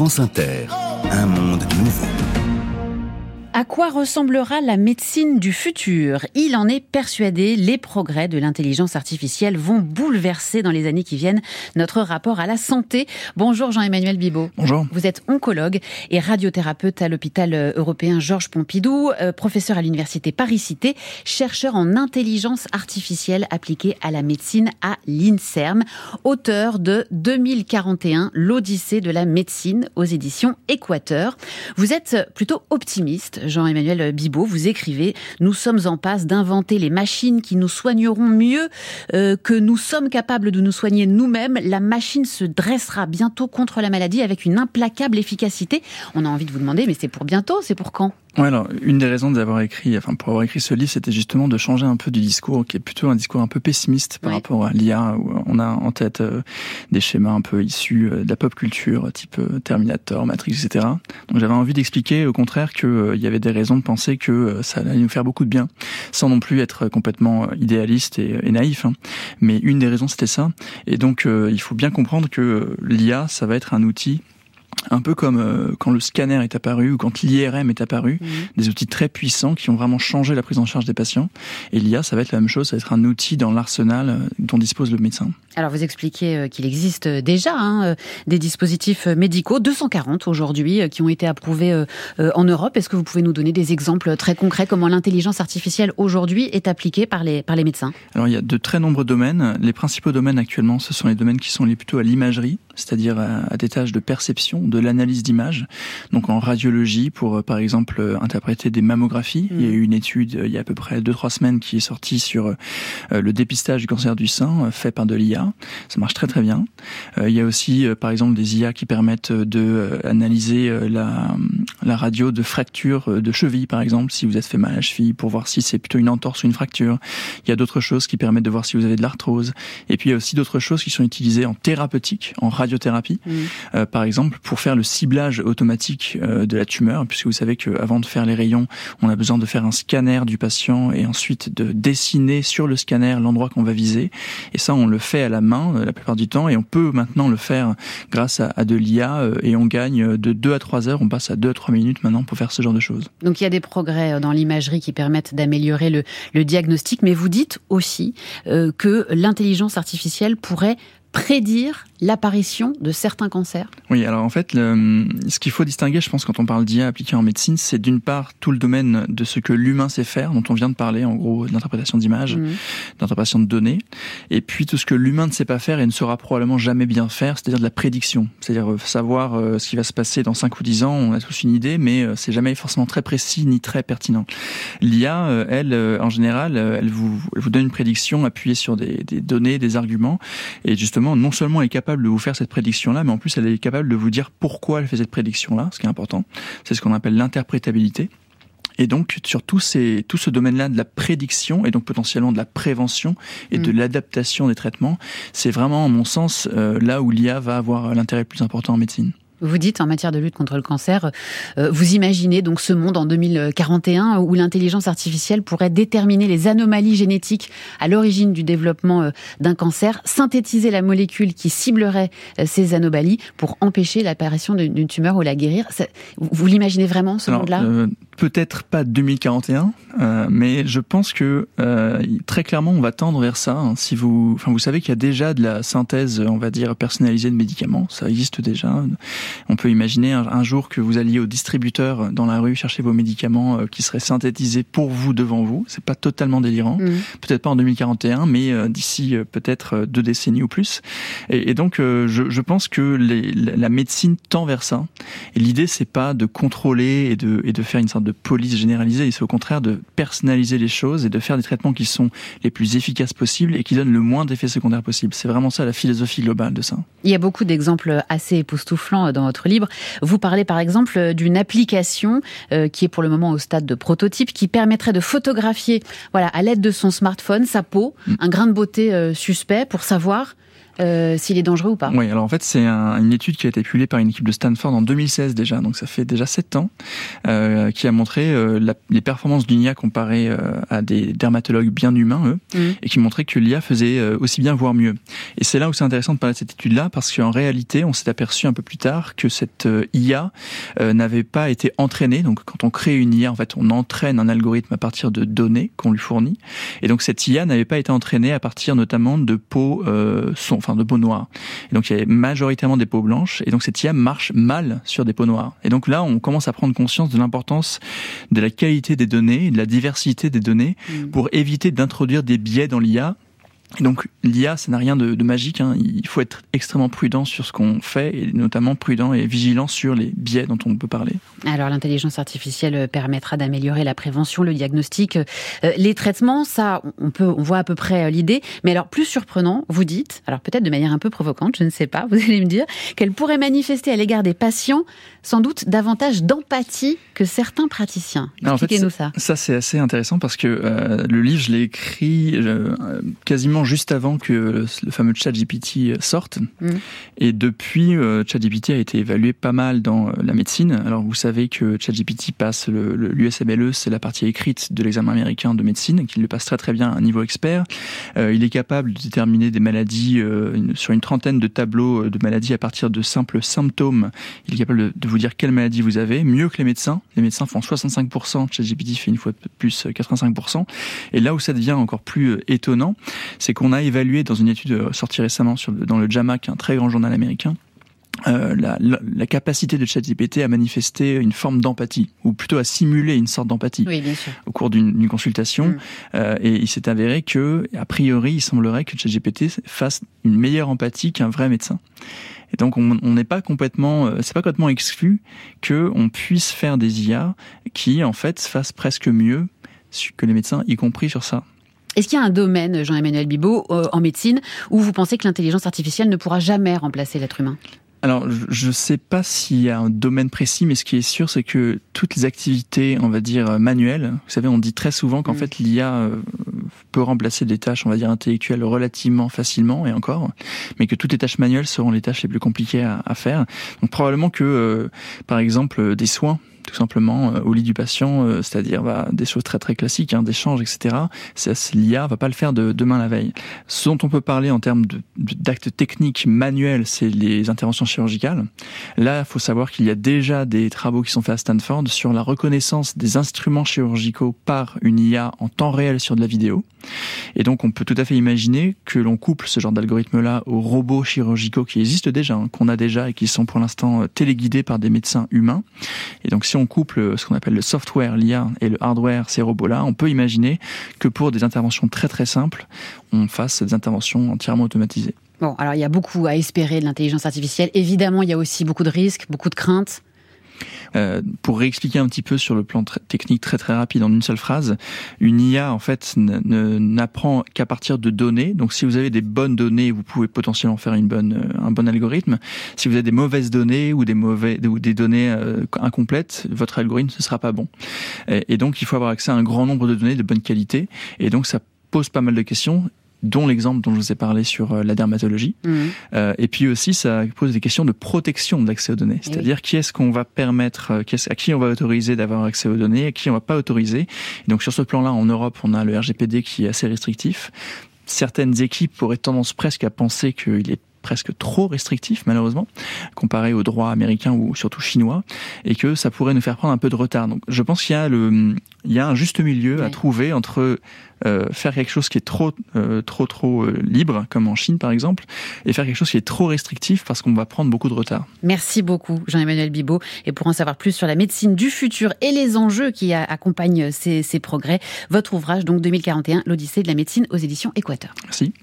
France Inter, un monde nouveau. À quoi ressemblera la médecine du futur? Il en est persuadé, les progrès de l'intelligence artificielle vont bouleverser dans les années qui viennent notre rapport à la santé. Bonjour Jean-Emmanuel Bibot. Bonjour. Vous êtes oncologue et radiothérapeute à l'hôpital européen Georges Pompidou, euh, professeur à l'université Paris-Cité, chercheur en intelligence artificielle appliquée à la médecine à l'INSERM, auteur de 2041, l'Odyssée de la médecine aux éditions Équateur. Vous êtes plutôt optimiste Jean-Emmanuel Bibot, vous écrivez Nous sommes en passe d'inventer les machines qui nous soigneront mieux euh, que nous sommes capables de nous soigner nous-mêmes. La machine se dressera bientôt contre la maladie avec une implacable efficacité. On a envie de vous demander, mais c'est pour bientôt, c'est pour quand? Ouais, alors une des raisons d'avoir écrit, enfin pour avoir écrit ce livre, c'était justement de changer un peu du discours, qui est plutôt un discours un peu pessimiste par rapport à l'IA, où on a en tête euh, des schémas un peu issus euh, de la pop culture, type euh, Terminator, Matrix, etc. Donc j'avais envie d'expliquer au contraire qu'il y avait des raisons de penser que ça allait nous faire beaucoup de bien, sans non plus être complètement idéaliste et, et naïf. Hein. Mais une des raisons c'était ça. Et donc il faut bien comprendre que l'IA, ça va être un outil un peu comme euh, quand le scanner est apparu ou quand l'IRM est apparu, mhm. des outils très puissants qui ont vraiment changé la prise en charge des patients. Et l'IA, ça va être la même chose, ça va être un outil dans l'arsenal euh, dont dispose le médecin. Alors vous expliquez euh, qu'il existe déjà hein, des dispositifs médicaux, 240 aujourd'hui, qui ont été approuvés en Europe. Est-ce que vous pouvez nous donner des exemples très concrets comment l'intelligence artificielle aujourd'hui est appliquée par les, par les médecins? Alors il y a de très nombreux domaines. Les principaux domaines actuellement, ce sont les domaines qui sont les plutôt à l'imagerie, c'est-à-dire à, des tâches de perception, de l'analyse d'image. Donc en radiologie, pour euh, par exemple euh, interpréter des mammographies. Il y a mm. eu une étude euh, il y a à peu près 2-3 semaines qui est sortie sur le dépistage du cancer du sein fait par de l'IA. Ça marche très très bien. Il y a aussi par exemple des IA qui permettent de analyser la, la radio de fracture de cheville par exemple, si vous êtes fait mal à la cheville, pour voir si c'est plutôt une entorse ou une fracture. Il y a d'autres choses qui permettent de voir si vous avez de l'arthrose. Et puis il y a aussi d'autres choses qui sont utilisées en thérapeutique, en radiothérapie, mm. par exemple pour faire le ciblage automatique euh, de la tumeur, puisque vous savez qu'avant de faire les rayons, on a besoin de faire un scanner du patient et ensuite de dessiner sur le scanner l'endroit qu'on va viser. Et ça, on le fait à la main euh, la plupart du temps et on peut maintenant le faire grâce à, de l'IA euh, et on gagne de 2 à 3 heures, on passe à 2 à 3 minutes maintenant pour faire ce genre de choses. Donc il y a des progrès dans l'imagerie qui permettent d'améliorer le, le, diagnostic, mais vous dites aussi que l'intelligence artificielle pourrait prédire l'apparition de certains cancers? Oui, alors en fait, le, ce qu'il faut distinguer, je pense, quand on parle d'IA appliquée en médecine, c'est d'une part tout le domaine de ce que l'humain sait faire, dont on vient de parler, en gros, d'interprétation d'images, mmh. d'interprétation de données, et puis tout ce que l'humain ne sait pas faire et ne saura probablement jamais bien faire, c'est-à-dire de la prédiction, c'est-à-dire euh, savoir euh, ce qui va se passer dans 5 ou 10 ans, on a tous une idée, mais euh, c'est jamais forcément très précis ni très pertinent. L'IA, elle, en général, elle vous, elle vous donne une prédiction appuyée sur des, des données, des arguments, et justement, non seulement elle est capable de vous faire cette prédiction-là, mais en plus elle est capable de vous dire pourquoi elle fait cette prédiction-là, ce qui est important. C'est ce qu'on appelle l'interprétabilité. Et donc sur tout, ces, tout ce domaine-là de la prédiction et donc potentiellement de la prévention et de mm. l'adaptation des traitements, c'est vraiment, à mon sens, euh, là où l'IA va avoir l'intérêt le plus important en médecine. Vous dites en matière de lutte contre le cancer, euh, vous imaginez donc ce monde en 2041 où l'intelligence artificielle pourrait déterminer les anomalies génétiques à l'origine du développement euh, d'un cancer, synthétiser la molécule qui ciblerait euh, ces anomalies pour empêcher l'apparition d'une tumeur ou la guérir. vous l'imaginez vraiment ce monde-là? Peut-être pas 2041, mais je pense que très clairement on va tendre vers ça. Hein. Si vous, enfin vous savez qu'il y a déjà de la synthèse, on va dire personnalisée de médicaments, ça existe déjà. On peut imaginer un, jour que vous alliez au distributeur dans la rue chercher vos médicaments euh, qui seraient synthétisés pour vous devant vous. C'est pas totalement délirant. Mmh. Peut-être pas en 2041, mais euh, d'ici euh, peut-être deux décennies ou plus. Et, donc, je, pense que la médecine tend vers ça. Et l'idée, c'est pas de contrôler et de, et de faire une sorte de police généralisée. C'est au contraire de personnaliser les choses et de faire des traitements qui sont les plus efficaces possibles et qui donnent le moins d'effets secondaires possibles. C'est vraiment ça la philosophie globale de ça. Il y a beaucoup d'exemples assez époustouflants dans votre livre. Vous parlez par exemple d'une application euh, qui est pour le moment au stade de prototype qui permettrait de photographier, voilà, à l'aide de son smartphone, sa peau, mm. un grain de beauté euh, suspect pour savoir euh, s'il est dangereux ou pas. Oui, alors en fait, c'est une étude qui a été publiée par une équipe de Stanford en 2016 déjà, donc ça fait déjà 7 ans, euh, qui a montré euh, les performances de l'IA comparées à des dermatologues bien humains, eux, mmh. et qui montrait que l'IA faisait aussi bien, voire mieux. Et c'est là où c'est intéressant de parler de cette étude-là, parce qu'en réalité, on s'est aperçu un peu plus tard que cette IA n'avait pas été entraînée. Donc quand on crée une IA, en fait, on entraîne un algorithme à partir de données qu'on lui fournit. Et donc cette IA n'avait pas été entraînée à partir notamment de peau euh, son, enfin de peau noire. Et donc il y avait majoritairement des peaux blanches. Et donc cette IA marche mal sur des peaux noires. Et donc là, on commence à prendre conscience de l'importance de la qualité des données, de la diversité des données, mmh. pour éviter d'introduire des biais dans l'IA donc l'IA, ça n'a rien de, de magique. Hein. Il faut être extrêmement prudent sur ce qu'on fait et notamment prudent et vigilant sur les biais dont on peut parler. Alors l'intelligence artificielle permettra d'améliorer la prévention, le diagnostic, euh, les traitements. Ça, on peut, on voit à peu près euh, l'idée. Mais alors plus surprenant, vous dites, alors peut-être de manière un peu provocante, je ne sais pas. Vous allez me dire qu'elle pourrait manifester à l'égard des patients sans doute davantage d'empathie que certains praticiens. Expliquez-nous en fait, ça. Ça c'est assez intéressant parce que euh, le livre, je l'ai écrit quasiment juste avant que le fameux ChatGPT sorte. Mm. Et depuis, euh, ChatGPT a été évalué pas mal dans euh, la médecine. Alors vous savez que ChatGPT passe l'USMLE, c'est la partie écrite de l'examen américain de médecine, qu'il le passe très très bien à un niveau expert. Euh, il est capable de déterminer des maladies sur une trentaine de tableaux de maladies à partir de simples symptômes. Il est capable de, vous dire quelle maladie vous avez, mieux que les médecins. Les médecins font 65%, ChatGPT fait une fois de plus 85%. Et là où ça devient encore plus étonnant, c'est c'est qu'on a évalué dans une étude euh, sortie récemment sur, dans le JAMA, qui est un très grand journal américain, euh, la, la, capacité de ChatGPT à manifester une forme d'empathie, ou plutôt à simuler une sorte d'empathie au cours d'une consultation. Mm. Euh, et il s'est avéré que, a priori, il semblerait que ChatGPT fasse une meilleure empathie qu'un vrai médecin. Et donc, on n'est pas complètement, euh, c'est pas complètement exclu que on puisse faire des IA qui, en fait, fassent presque mieux que les médecins, y compris sur ça. Est-ce qu'il y a un domaine, Jean-Emmanuel Bibot, euh, en médecine, où vous pensez que l'intelligence artificielle ne pourra jamais remplacer l'être humain? Alors, je ne sais pas s'il y a un domaine précis, mais ce qui est sûr, c'est que toutes les activités, on va dire, manuelles, vous savez, on dit très souvent qu'en mm. fait, l'IA euh, peut remplacer des tâches, on va dire, intellectuelles relativement facilement, et encore, mais que toutes les tâches manuelles seront les tâches les plus compliquées à, faire. Donc, probablement que, euh, par exemple, des soins, tout simplement euh, au lit du patient, euh, c'est-à-dire bah, des choses très très classiques, hein, d'échanges, etc. L'IA va pas le faire de demain la veille. Ce dont on peut parler en termes d'actes techniques manuels, c'est les interventions chirurgicales. Là, il faut savoir qu'il y a déjà des travaux qui sont faits à Stanford sur la reconnaissance des instruments chirurgicaux par une IA en temps réel sur de la vidéo. Et donc, on peut tout à fait imaginer que l'on couple ce genre d'algorithme-là aux robots chirurgicaux qui existent déjà, hein, qu'on a déjà et qui sont pour l'instant euh, téléguidés par des médecins humains. Et donc, si on couple ce qu'on appelle le software, l'IA, et le hardware, ces robots-là, on peut imaginer que pour des interventions très très simples, on fasse des interventions entièrement automatisées. Bon, alors il y a beaucoup à espérer de l'intelligence artificielle. Évidemment, il y a aussi beaucoup de risques, beaucoup de craintes. Euh, pour réexpliquer un petit peu sur le plan technique très très rapide en une seule phrase, une IA en fait n'apprend qu'à partir de données. Donc si vous avez des bonnes données, vous pouvez potentiellement faire une bonne, euh, un bon algorithme. Si vous avez des mauvaises données ou des mauvais ou des données euh, incomplètes, votre algorithme ne sera pas bon. Et, et donc il faut avoir accès à un grand nombre de données de bonne qualité. Et donc ça pose pas mal de questions dont l'exemple dont je vous ai parlé sur euh, la dermatologie. Mmh. Euh, et puis aussi, ça pose des questions de protection de l'accès aux données. C'est-à-dire qui est-ce qu'on va permettre, euh, à qui on va autoriser d'avoir accès aux données, à qui on va pas autoriser. Et donc sur ce plan-là, en Europe, on a le RGPD qui est assez restrictif. Certaines équipes auraient tendance presque à penser qu'il est presque trop restrictif malheureusement comparé aux droits américains ou surtout chinois et que ça pourrait nous faire prendre un peu de retard. Donc je pense qu'il y a le il y a un juste milieu à trouver entre euh, faire quelque chose qui est trop euh, trop trop euh, libre comme en Chine par exemple et faire quelque chose qui est trop restrictif parce qu'on va prendre beaucoup de retard. Merci beaucoup Jean-Emmanuel Bibot et pour en savoir plus sur la médecine du futur et les enjeux qui accompagnent ces, ces progrès, votre ouvrage donc 2041 l'Odyssée de la médecine aux éditions Équateur. Merci.